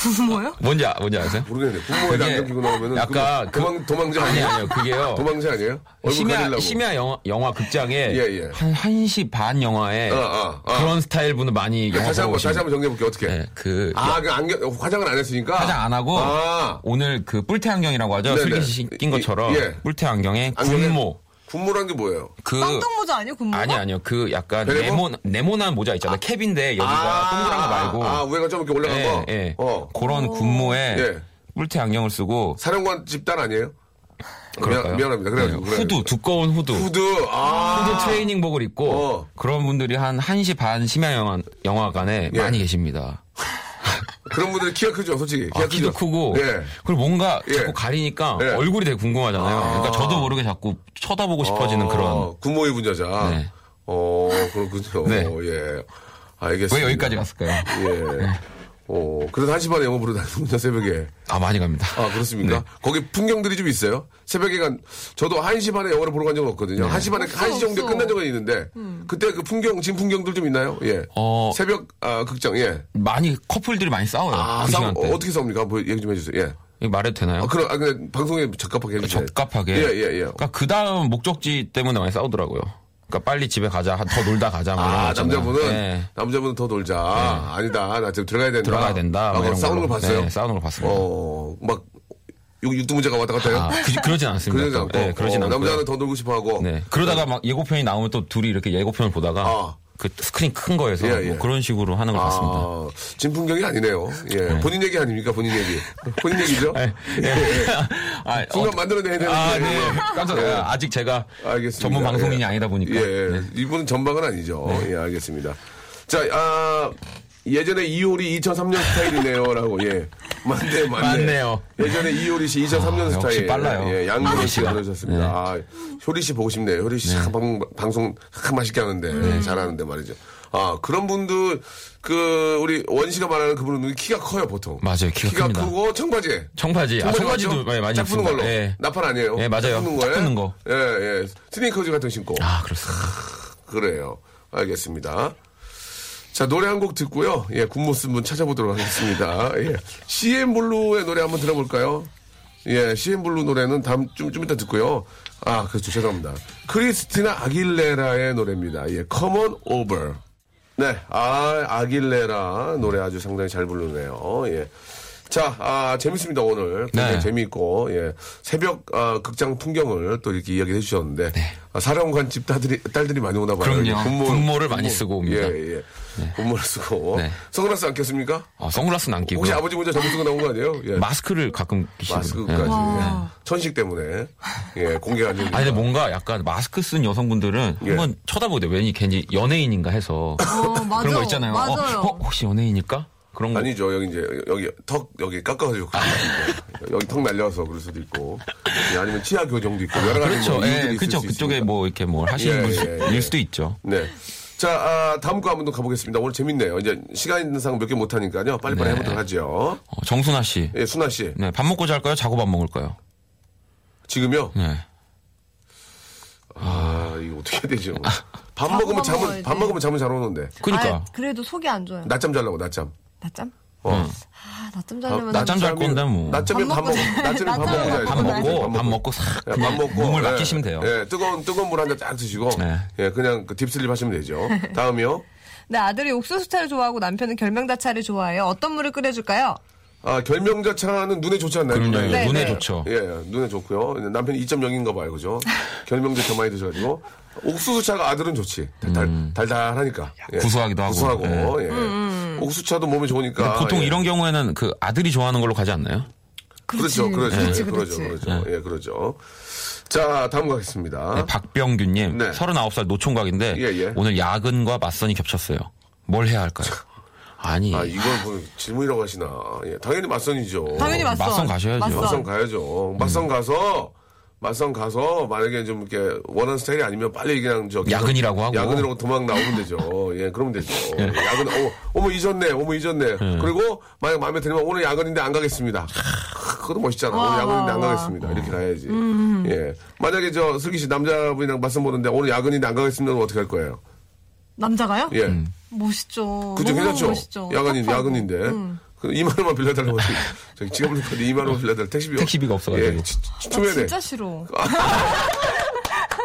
구모요? 뭔지 아- 뭔지 아세요? 모르겠는데. 부모에 그게 안경 끼고 나오면은. 약간 그거 도망, 도망자 아니 아니에요? 아니요 그게요. 도망자 아니에요? 심야 가리려고. 심야 영화, 영화 극장에 예, 예. 한 1시 반 영화에 어, 어, 어. 그런 스타일 분은 많이 영화 다시 보고 한 번, 다시. 한번 정리해 볼게요. 어떻게? 네, 그 아, 그 안경, 화장을 안 했으니까? 화장 안 하고 아. 오늘 그 뿔테 안경이라고 하죠. 네네. 슬기 씨 낀 것처럼 예. 뿔테 안경에 안경에 군모 군모란 게 뭐예요? 그 빵떡 모자 아니에요? 구모가? 아니 아니요 그 약간 베레모? 네모 네모난 모자 있잖아요 캡인데 여기가 동그란 거 말고 아, 위가 좀 이렇게 올라간 예, 거? 예. 어. 그런 군모에 예. 뿔테 안경을 쓰고 사령관 집단 아니에요? 그럴까요? 미안, 합니다 그래가지고. 네, 그래. 후드 두꺼운 후드 후드, 아. 후드 트레이닝복을 입고 어. 그런 분들이 한 1시 반 심야 영화, 영화관에 예. 많이 계십니다. 그런 분들이 키가 크죠, 솔직히. 아, 키도 크죠? 크고 예. 그리고 뭔가 예. 자꾸 가리니까 예. 얼굴이 되게 궁금하잖아요. 아. 그러니까 저도 모르게 자꾸 쳐다보고 싶어지는 그런 어, 군모 입은 여자. 네. 어, 그렇군요. 네. 예. 알겠습니다. 왜 여기까지 갔을까요? 예. 어, 그래서 한시 반에 영화 보러 다니는군요, 새벽에. 아 많이 갑니다. 아, 그렇습니까? 네. 거기 풍경들이 좀 있어요? 새벽에 간, 저도 한시 반에 영화를 보러 간 적은 없거든요. 한 1시 반에, 없어, 한시 정도에. 끝난 적은 있는데, 그때 그 풍경, 지금 풍경들 좀 있나요? 예. 어. 새벽, 아, 극장, 예. 많이 커플들이 많이 싸워요. 아, 그 시간대. 어, 어떻게 싸웁니까? 한번 얘기 좀 해주세요. 예. 말해도 되나요? 아, 그럼, 아, 그냥 방송에 적합하게 해주세요. 적합하게. 예, 예, 예. 그러니까 그 다음 목적지 때문에 많이 싸우더라고요. 그러니까 빨리 집에 가자, 더 놀다 가자. 뭐 아. 남자분은, 네. 남자분은 더 놀자. 아니다. 나 지금 들어가야 된다. 들어가야 된다. 아, 뭐 이런 싸우는 걸. 봤어요? 네, 싸우는 걸 봤습니다. 어, 막, 육, 육두문제가 왔다 갔다 해요? 아, 그, 그러진 않습니다. 그러지 또. 않고. 네, 그러진 어, 않고. 남자는 더 놀고 싶어 하고. 네. 그러다가 막 예고편이 나오면 또 둘이 이렇게 예고편을 보다가 아. 그 스크린 큰 거에서 예, 예. 뭐 그런 식으로 하는 걸 봤습니다. 아, 진풍경이 아니네요. 예. 본인 얘기 아닙니까? 본인 얘기. 본인 얘기죠? 예. 아, 순간 어, 만들어내야 되는데. 아, 네. 깜짝 예. 아, 아직 제가 알겠습니다. 전문 방송인이 예. 아니다 보니까. 예. 네. 이분은 전방은 아니죠. 예, 알겠습니다. 자, 아, 예전에 이효리 2003년 스타일이네요라고, 예. 맞네, 맞네. 맞네요. 예전에 이효리 씨 2003년 아, 스타일. 역시 빨라요. 예, 양근호 효리 씨가. 그러셨습니다. 네. 아, 효리 씨 보고 싶네요. 효리 씨참 방, 방송 참 맛있게 하는데, 네. 예, 잘하는데 말이죠. 아, 그런 분들, 그, 우리 원 씨가 말하는 그분은 키가 커요, 보통. 맞아요. 키가 큽니다. 크고 청바지. 청바지. 아, 청바지도 많이, 짝 붙는. 걸로. 예. 나팔 아니에요. 예, 맞아요. 짝 푸는 짝 거에. 푸는 거. 예, 예. 스니커즈 같은 거 신고. 아, 그렇습니다. 그래요. 알겠습니다. 자, 노래 한 곡 듣고요. 예, 군모 쓴 분 찾아보도록 하겠습니다. 예. CNBLUE의 노래 한번 들어볼까요? 예, CNBLUE 노래는 다음, 좀, 좀 이따 듣고요. 아, 그렇죠. 죄송합니다. 크리스티나 아길레라의 노래입니다. 예, Come on over. 네, 아, 아길레라 노래 아주 상당히 잘 부르네요. 예. 자, 아, 재밌습니다, 오늘. 굉장히 네. 재미있고, 예. 새벽, 아, 극장 풍경을 또 이렇게 이야기해 주셨는데. 아, 사령관 집 딸들이, 딸들이 많이 오나 봐요. 그럼요. 군모- 군모를 많이 쓰고 옵니다. 예, 예. 군모를 쓰고. 네. 선글라스 안 꼈습니까? 아, 선글라스는 안 끼고 혹시 아버지 혼자 잘못 쓰고 나온 거 아니에요? 예. 마스크를 가끔 끼시고. 마스크까지. 예. 천식 때문에. 예, 공개가 안 됩니다. 아니 근데 뭔가 약간 마스크 쓴 여성분들은 예. 한번 쳐다보대 왠지 괜히 연예인인가 해서 어, 맞아. 그런 거 있잖아요. 어, 맞아요. 어, 혹시 연예인일까? 그런 거. 아니죠. 여기 이제 여기 턱 여기 깎아가지고 여기 턱 날려서 그럴 수도 있고 예, 아니면 치아 교정도 있고 여러 가지 그렇죠. 뭐 예, 있을 그렇죠. 수 그쪽에 있으니까. 뭐 이렇게 뭘 하시는 예, 분일 예, 예. 수도 있죠. 네. 자, 아, 다음 거 한번 더 가보겠습니다. 오늘 재밌네요. 이제 시간 있는 상몇 개 못하니까요. 빨리빨리 네. 해보도록 하죠. 어, 정순아 씨. 예, 순아 씨. 네, 밥 먹고 잘까요? 자고 밥 먹을까요? 지금요? 네. 아, 이거 어떻게 해야 되죠? 밥 자고 먹으면 밥 잠은, 먹어야지. 밥 먹으면 잠은 잘 오는데. 그러니까 아, 그래도 속이 안 좋아요. 낮잠 자려고, 낮잠. 낮잠? 어. 아, 낮잠 자려면 낮잠 잘 건데 뭐. 낮잠이 밥밥 먹고, 낮잠이 밥 먹고. 밥 먹고 먹고 밥 먹고 싹 예, 그냥 밥 먹고 몸을 예, 맡기시면 돼요. 예, 뜨거운 뜨거운 물 한잔쫙 드시고 네. 예, 그냥 그 딥슬립 하시면 되죠. 다음이요. 네, 아들이 옥수수 차를 좋아하고 남편은 결명다차를 좋아해요. 어떤 물을 끓여줄까요? 아, 결명자차는 눈에 좋지 않나요? 그럼요. 눈에? 네, 눈에 네. 좋죠. 예, 예, 눈에 좋고요. 남편이 2.0인가 봐요, 그죠? 결명자차 많이 드셔가지고. 옥수수차가 아들은 좋지. 달달, 달달하니까. 예. 구수하기도 하고. 구수하고, 예. 예. 옥수차도 몸에 좋으니까. 보통 예. 이런 경우에는 그 아들이 좋아하는 걸로 가지 않나요? 그렇죠, 그렇죠. 그렇지, 예, 그렇지. 그러죠, 그러죠. 예, 그러죠. 자, 다음 가겠습니다. 네, 박병규님, 네. 39살 노총각인데 예, 예. 오늘 야근과 맞선이 겹쳤어요. 뭘 해야 할까요? 아니, 아, 이걸 뭐 질문이라고 하시나. 예, 당연히 맞선이죠. 당연히 맞선. 맞선 가셔야죠. 맞선. 맞선 가야죠. 맞선 가서 맞선 가서 만약에 좀 이렇게 원하는 스타일이 아니면 빨리 그냥 저 야근이라고 하고. 야근이라고 도망 나오면 되죠. 예, 그러면 되죠. 야근 어, 어머 잊었네. 어머 잊었네. 그리고 만약 마음에 들면 오늘 야근인데 안 가겠습니다. 크, 그것도 멋있잖아. 와, 오늘 야근인데 와, 안 와. 가겠습니다. 이렇게 가야지. 예. 만약에 저 슬기 씨 남자분이랑 맞선 보는데 오늘 야근인데 안 가겠습니다. 그럼 어떻게 할 거예요? 남자가요? 예. 음. 멋있죠. 그죠, 괜찮죠? 멋있죠. 야근인. 야근인데. 음. 그 2만 원만 빌려달라고. 저기 지갑을 넣는데 2만 원 빌려달라. 택시비. 택시비가 없어가지고. 예, 치- 나. 진짜 싫어.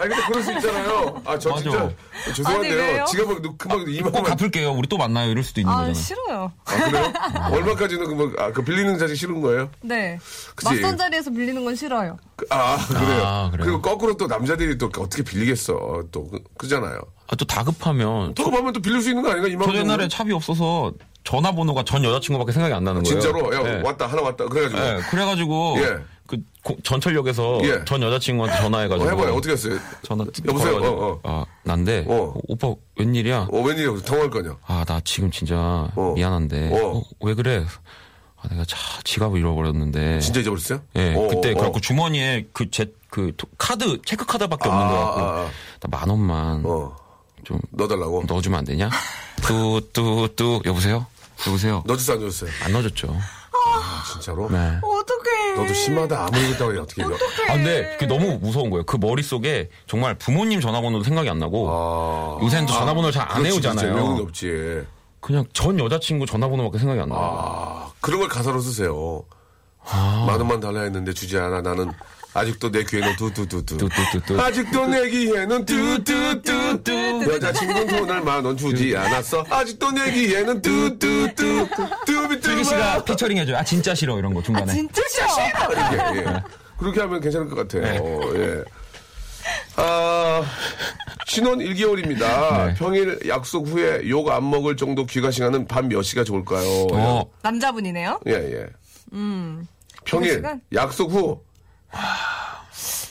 아니, 근데 그럴 수 있잖아요. 아, 저 맞아. 진짜. 아니, 죄송한데요. 왜요? 지갑을 넣- 금방 2만 꼭 원만. 갚을게요. 우리 또 만나요. 이럴 수도 있는 아, 거잖아. 싫어요. 아, 그래요? 얼마까지는 그, 뭐, 아, 그 빌리는 자식 싫은 거예요? 네. 그치. 맞선 자리에서 밀리는 건 싫어요. 그- 아, 그래요? 아, 그래요? 그리고 거꾸로 또 남자들이 또 어떻게 빌리겠어. 또, 그, 그잖아요. 아, 또 다급하면. 더 가면 또 빌릴 수 있는 거 아닌가? 2만 원. 저 옛날에 차비 없어서 전화번호가 전 여자친구밖에 생각이 안 나는 거예요. 진짜로? 야, 네. 왔다, 하나 왔다. 그래가지고. 네, 그래가지고 예. 그 고- 전철역에서 예. 전 여자친구한테 전화해가지고 어, 해봐요. 어떻게 했어요? 전화 여보세요? 어, 어. 아 난데 어. 오빠 웬일이야? 어, 웬일이야. 당황할 거 아니야. 아나 지금 진짜 미안한데 어. 어, 왜 그래? 아 내가 차 지갑을 잃어버렸는데 진짜 잊어버렸어요? 예 어, 그때 어, 그래갖고 어. 주머니에 그 제 그 카드 체크 카드밖에 없는 아, 거 같고 아, 아. 나만 원만 어, 좀 넣어달라고. 넣어주면 안 되냐? 뚜뚜뚜 여보세요? 여보세요? 넣어줬어, 안 넣어줬어요? 안 넣어줬죠. 아, 진짜로? 네. 어떡해. 너도 심하다. 아무리 그랬다고 해. 어떻게 해요? 아, 근데 그게 너무 무서운 거예요. 그 머릿속에 정말 부모님 전화번호도 생각이 안 나고 아. 요새는 또 전화번호를 잘안 그렇지, 그렇지. 외우잖아요. 외우는 게 없지. 그냥 전 여자친구 전화번호밖에 생각이 안 나요. 아, 그런 걸 가사로 쓰세요. 아. 만 원만 달라 했는데 주지 않아. 나는 아직도 내 귀에는. 뚜뚜뚜뚜. 아직도 내 귀에는 뚜뚜뚜뚜. 여자친구는 돈을 만원 주지 않았어. 아직도 내 귀에는. 슬기 뚜비뚜. 씨가 피처링 해줘요. 아 진짜 싫어 이런 거 중간에. 진짜 싫어. 이렇게, 예. 그렇게 하면 괜찮을 것 같아요. 예. 아, 신혼 1개월입니다. 네. 평일 약속 후에 욕 안 먹을 정도 귀가 시간은 밤 몇 시가 좋을까요? 어, 남자분이네요? 예, 예. 평일 시간? 약속 후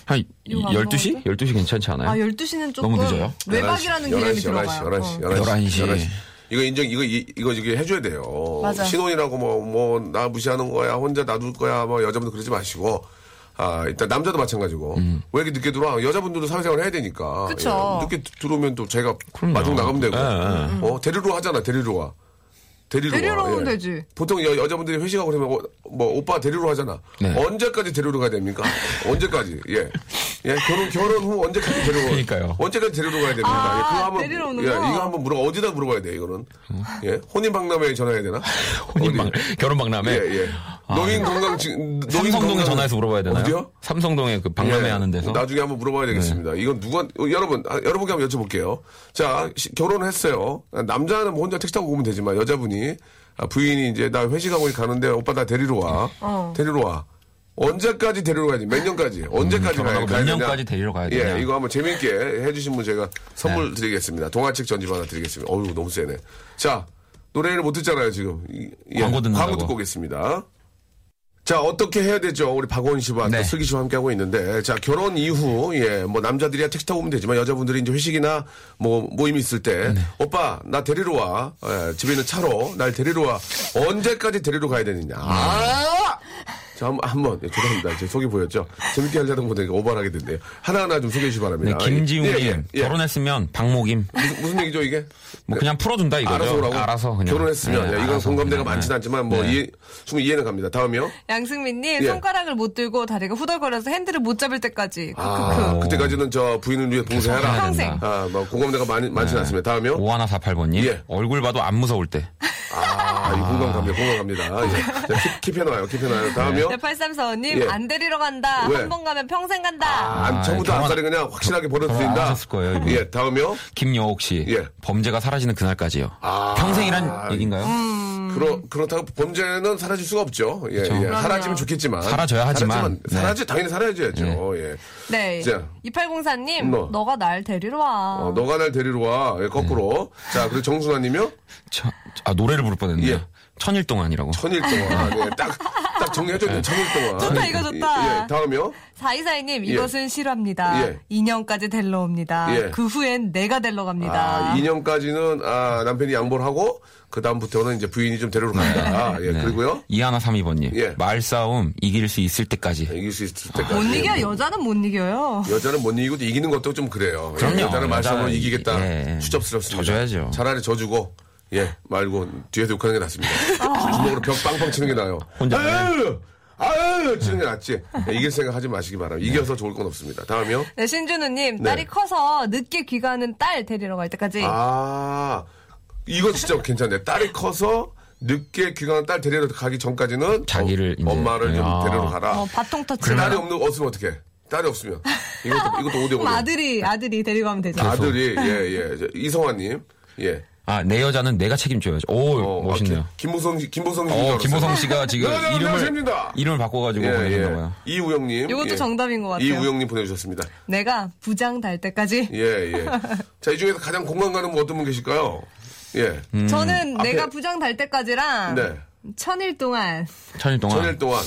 한 이거 안 12시? 12시 괜찮지 않아요? 아, 12시는 조금 너무 늦어요? 외박이라는 11시, 개념이 11시, 들어가요. 11시, 어. 11시, 11시. 11시. 이거 인정, 이거, 이- 이거, 이거 해줘야 돼요. 맞아. 신혼이라고 뭐, 뭐, 나 무시하는 거야, 혼자 놔둘 거야, 뭐, 여자분들 그러지 마시고. 아, 일단 남자도 마찬가지고. 음. 왜 이렇게 늦게 들어와? 여자분들도 사회생활 해야 되니까. 그쵸. 예. 늦게 들어오면 또 제가 그럼요. 마중 나가면 되고. 예, 예. 어, 데리러 하잖아, 데리러 와. 데리러, 데리러 와. 오면 되지. 보통 여, 여자분들이 회식하고 그러면 어, 뭐 오빠 데리러 하잖아. 네. 언제까지 데리러 가야 됩니까? 언제까지? 예. 예, 결혼 결혼 후 언제까지 데리러 그러니까요. 언제까지 데리러 가야 됩니까? 아, 예, 그거 한번 데리러 오는 예, 거? 이거 한번 물어 어디다 물어봐야 돼, 이거는. 예. 혼인 박람회에 전화해야 되나? 혼인박 어디? 결혼 박람회. 예, 예. 노인 건강 지 노인 아, 삼성동에 건강- 전화해서 물어봐야 되나요? 어디요? 삼성동에 그 박람회 예. 하는 데서. 네. 나중에 한번 물어봐야 되겠습니다. 이건 누가 어, 여러분 아, 여러분께 한번 여쭤볼게요. 자 시- 결혼했어요. 남자는 뭐 혼자 택시 타고 오면 되지만 여자분이 아, 부인이 이제 나 회식하고 가는데 오빠 나 데리러 와. 어. 데리러 와. 언제까지 데리러 가야지? 몇 년까지? 언제까지 음, 가야 몇 되냐? 년까지 데리러 가야 되냐? 네. 예, 이거 한번 재밌게 해주신 분 제가 선물 드리겠습니다. 동화책 전집 하나 드리겠습니다. 어유 너무 세네. 자 노래를 못 듣잖아요 지금. 이- 예, 광고. 광고 듣고 오겠습니다. 자, 어떻게 해야 되죠? 우리 박원 씨와 네. 또 슬기 씨와 함께하고 있는데. 자, 결혼 이후, 예, 뭐 남자들이야 택시 타고 오면 되지만 여자분들이 이제 회식이나 뭐 모임 있을 때, 네. 오빠, 나 데리러 와. 예, 집에 있는 차로 날 데리러 와. 언제까지 데리러 가야 되느냐. 아! 자, 한, 한 번, 예, 죄송합니다. 제 속이 보였죠? 재밌게 하려던 보니까 오버하게 됐네요. 하나하나 좀 소개해 주시기 네, 바랍니다. 김지웅님 예, 예, 예. 결혼했으면 박모김. 무슨, 무슨 얘기죠, 이게? 뭐 그냥 풀어준다 이거죠. 알아서 오라고? 알아서 그냥. 결혼했으면. 네, 예, 이건 공감대가 네. 않지만 뭐 네. 이해, 충분히 이해는 갑니다. 다음이요. 양승민님 예. 손가락을 못 들고 다리가 후덜거려서 핸들을 못 잡을 때까지. 아, 그때까지는 저 부인을 위해 봉사해라. 평생. 아, 뭐 공감대가 많이 많지는 않습니다. 다음이요. 5148번님. 예. 얼굴 봐도 안 무서울 때. 아, 이 공감 갑니다. 공감 갑니다. 예. 자, 킵, 킵해놔요. 킵해놔요. 다음이요. 네, 8345님 예. 안 데리러 간다. 왜? 한 번 가면 평생 간다. 아, 아, 처음부터 결혼- 앞살이 그냥 확실하게 안 벌어들인다. 하셨을 거예요, 이분. 예, 다음이요. 김여옥 씨. 예. 범죄가 사라지는 그날까지요. 아. 평생이란 얘기인가요? 그 그렇, 그렇다고 범죄는 사라질 수가 없죠. 예, 예. 그럼요. 사라지면 좋겠지만. 사라져야 하지만. 사라지면, 네. 사라지, 당연히 사라져야죠. 예. 네. 자. 2804님, 뭐. 너가 날 데리러 와. 어, 너가 날 데리러 와. 예, 거꾸로. 자, 그리고 정순아님이요? 천- 아 노래를 부를 뻔 했네요. 예. 천일 동안이라고. 천일 동안. 예, 딱, 딱 정리해줘. 천일 동안. 좋다, 이거 좋다. 예, 다음이요? 4242님, 이것은 싫어합니다. 예. 2년까지 데리러 옵니다. 예. 그 후엔 내가 데리러 갑니다. 아, 2년까지는 아, 남편이 양보를 하고 그 다음부터는 이제 부인이 좀 데리러 간다. 예, 네. 그리고요. 이하나 삼이번님. 예. 말싸움 이길 수 있을 때까지. 이길 수 있을 때까지. 못 이겨, 여자는 못 이겨요. 여자는 못 이기고 이기는 것도 좀 그래요. 그럼요. 여자는 여자는 이기겠다. 예. 추접스럽습니다. 져줘야죠. 차라리 져주고 예 말고 뒤에서 욕하는 게 낫습니다. 아. 주먹으로 벽 빵빵 치는 게 나아요. 혼자 아유 아유 치는 게 낫지. 예, 이길 생각 하지 마시기 바랍니다. 이겨서 좋을 건 없습니다. 다음이요. 네, 신준우님, 네. 딸이 커서 늦게 귀가하는 딸 데리러 갈 때까지. 아 이거 진짜 괜찮네. 딸이 커서 늦게 귀가하는 딸 데리러 가기 전까지는 자기를 어, 이제- 엄마를 좀 아. 데리러 가라. 어, 바통 터치. 그 딸이 없는 없으면 어떡해? 딸이 없으면 이것도 이것도 오대 그럼 오대. 아들이, 아들이 데리고 가면 되죠. 아들이 예예 이성환님 예. 아 내 여자는 내가 책임져야죠. 오 어, 멋있네요. 아, 김, 김보성 씨, 김보성 씨. 어 김호성 씨가 지금 네, 네, 이름을. 이름을 바꿔가지고 예, 보내셨나 예. 봐요. 이우영님. 이것도 예. 정답인 것 같아요. 이우영님 보내주셨습니다. 내가 부장 달 때까지. 예, 예. 자, 이 중에서 가장 공감 가는 분 어떤 분 계실까요? 예. 저는 앞에- 내가 부장 달 때까지랑 네. 천일 동안 천일 동안. 천일 동안.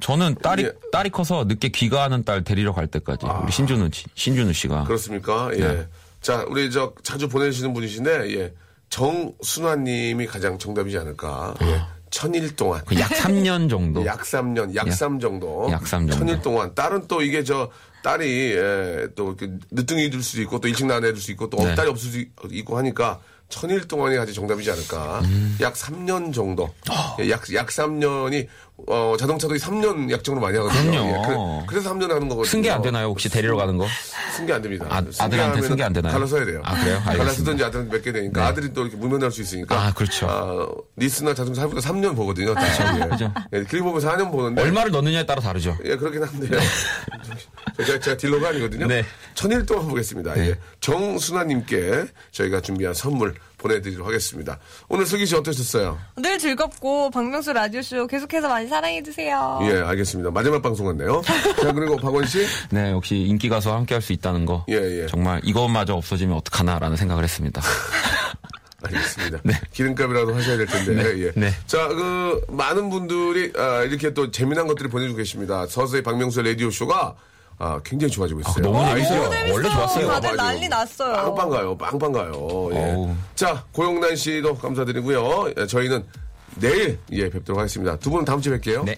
저는 딸이 예. 딸이 커서 늦게 귀가하는 딸 데리러 갈 때까지 우리 신준우 씨, 신준우 씨가 그렇습니까? 예. 네. 자, 우리 저 자주 보내주시는 분이신데, 예. 정순화님이 가장 정답이지 않을까. 예. 천일 동안. 그약 3년 정도. 약 3년, 약3 정도. 약삼 정도. 천일 동안. 딸은 또 이게 저, 딸이, 예, 또 이렇게 늦둥이 될 수도 있고, 또 일찍 낳은 애들 수도 있고, 또 네. 딸이 없을 수도 있고 하니까, 천일 동안이 아직 정답이지 않을까. 음. 약 3년 정도. 아. 예, 약, 약 3년이, 어, 자동차도 3년 약정으로 많이 하거든요. 예, 그 래, 서 3년 하는 거거든요. 승계 안 되나요 혹시 데리러 가는 거? 승계 안 됩니다. 아, 아들한테 승계 안 되나요? 갈라 써야 돼요. 아, 그래요? 갈라 알겠습니다. 쓰든지 아들한테 맺게 되니까 아들이 또 이렇게 무면할 수 있으니까. 아, 그렇죠. 아, 리스나 자동차 할부가 3년 보거든요. 다. 예. 그죠. 예, 길게 보면 4년 보는데. 얼마를 넣느냐에 따라 다르죠. 예, 그렇긴 한데요. 제가, 제가 딜러가 아니거든요. 네. 천일 동안 보겠습니다. 예. 정순아님께 저희가 준비한 선물 보내드리도록 하겠습니다. 오늘 슬기 씨 어떠셨어요? 늘 즐겁고 박명수 라디오쇼 계속해서 많이 사랑해주세요. 예, 알겠습니다. 마지막 방송 같네요. 자, 그리고 박원 씨. 네, 역시 인기 가수 함께 할 수 있다는 거. 예, 예. 정말 이것마저 없어지면 어떡하나라는 생각을 했습니다. 알겠습니다. 기름값이라도 하셔야 될 텐데. 예. 네. 자, 그 많은 분들이 아, 이렇게 또 재미난 것들을 보내주고 계십니다. 서서히 박명수의 라디오 쇼가 아, 굉장히 좋아지고 있어요. 너무 아이디어. 재밌어요. 원래 좋았어요. 다들 맞아요. 난리 났어요. 빵빵 가요. 빵빵 가요. 예. 자, 고영란 씨도 감사드리고요. 예, 저희는 내일 예, 뵙도록 하겠습니다. 두 분은 다음 주에 뵐게요. 네.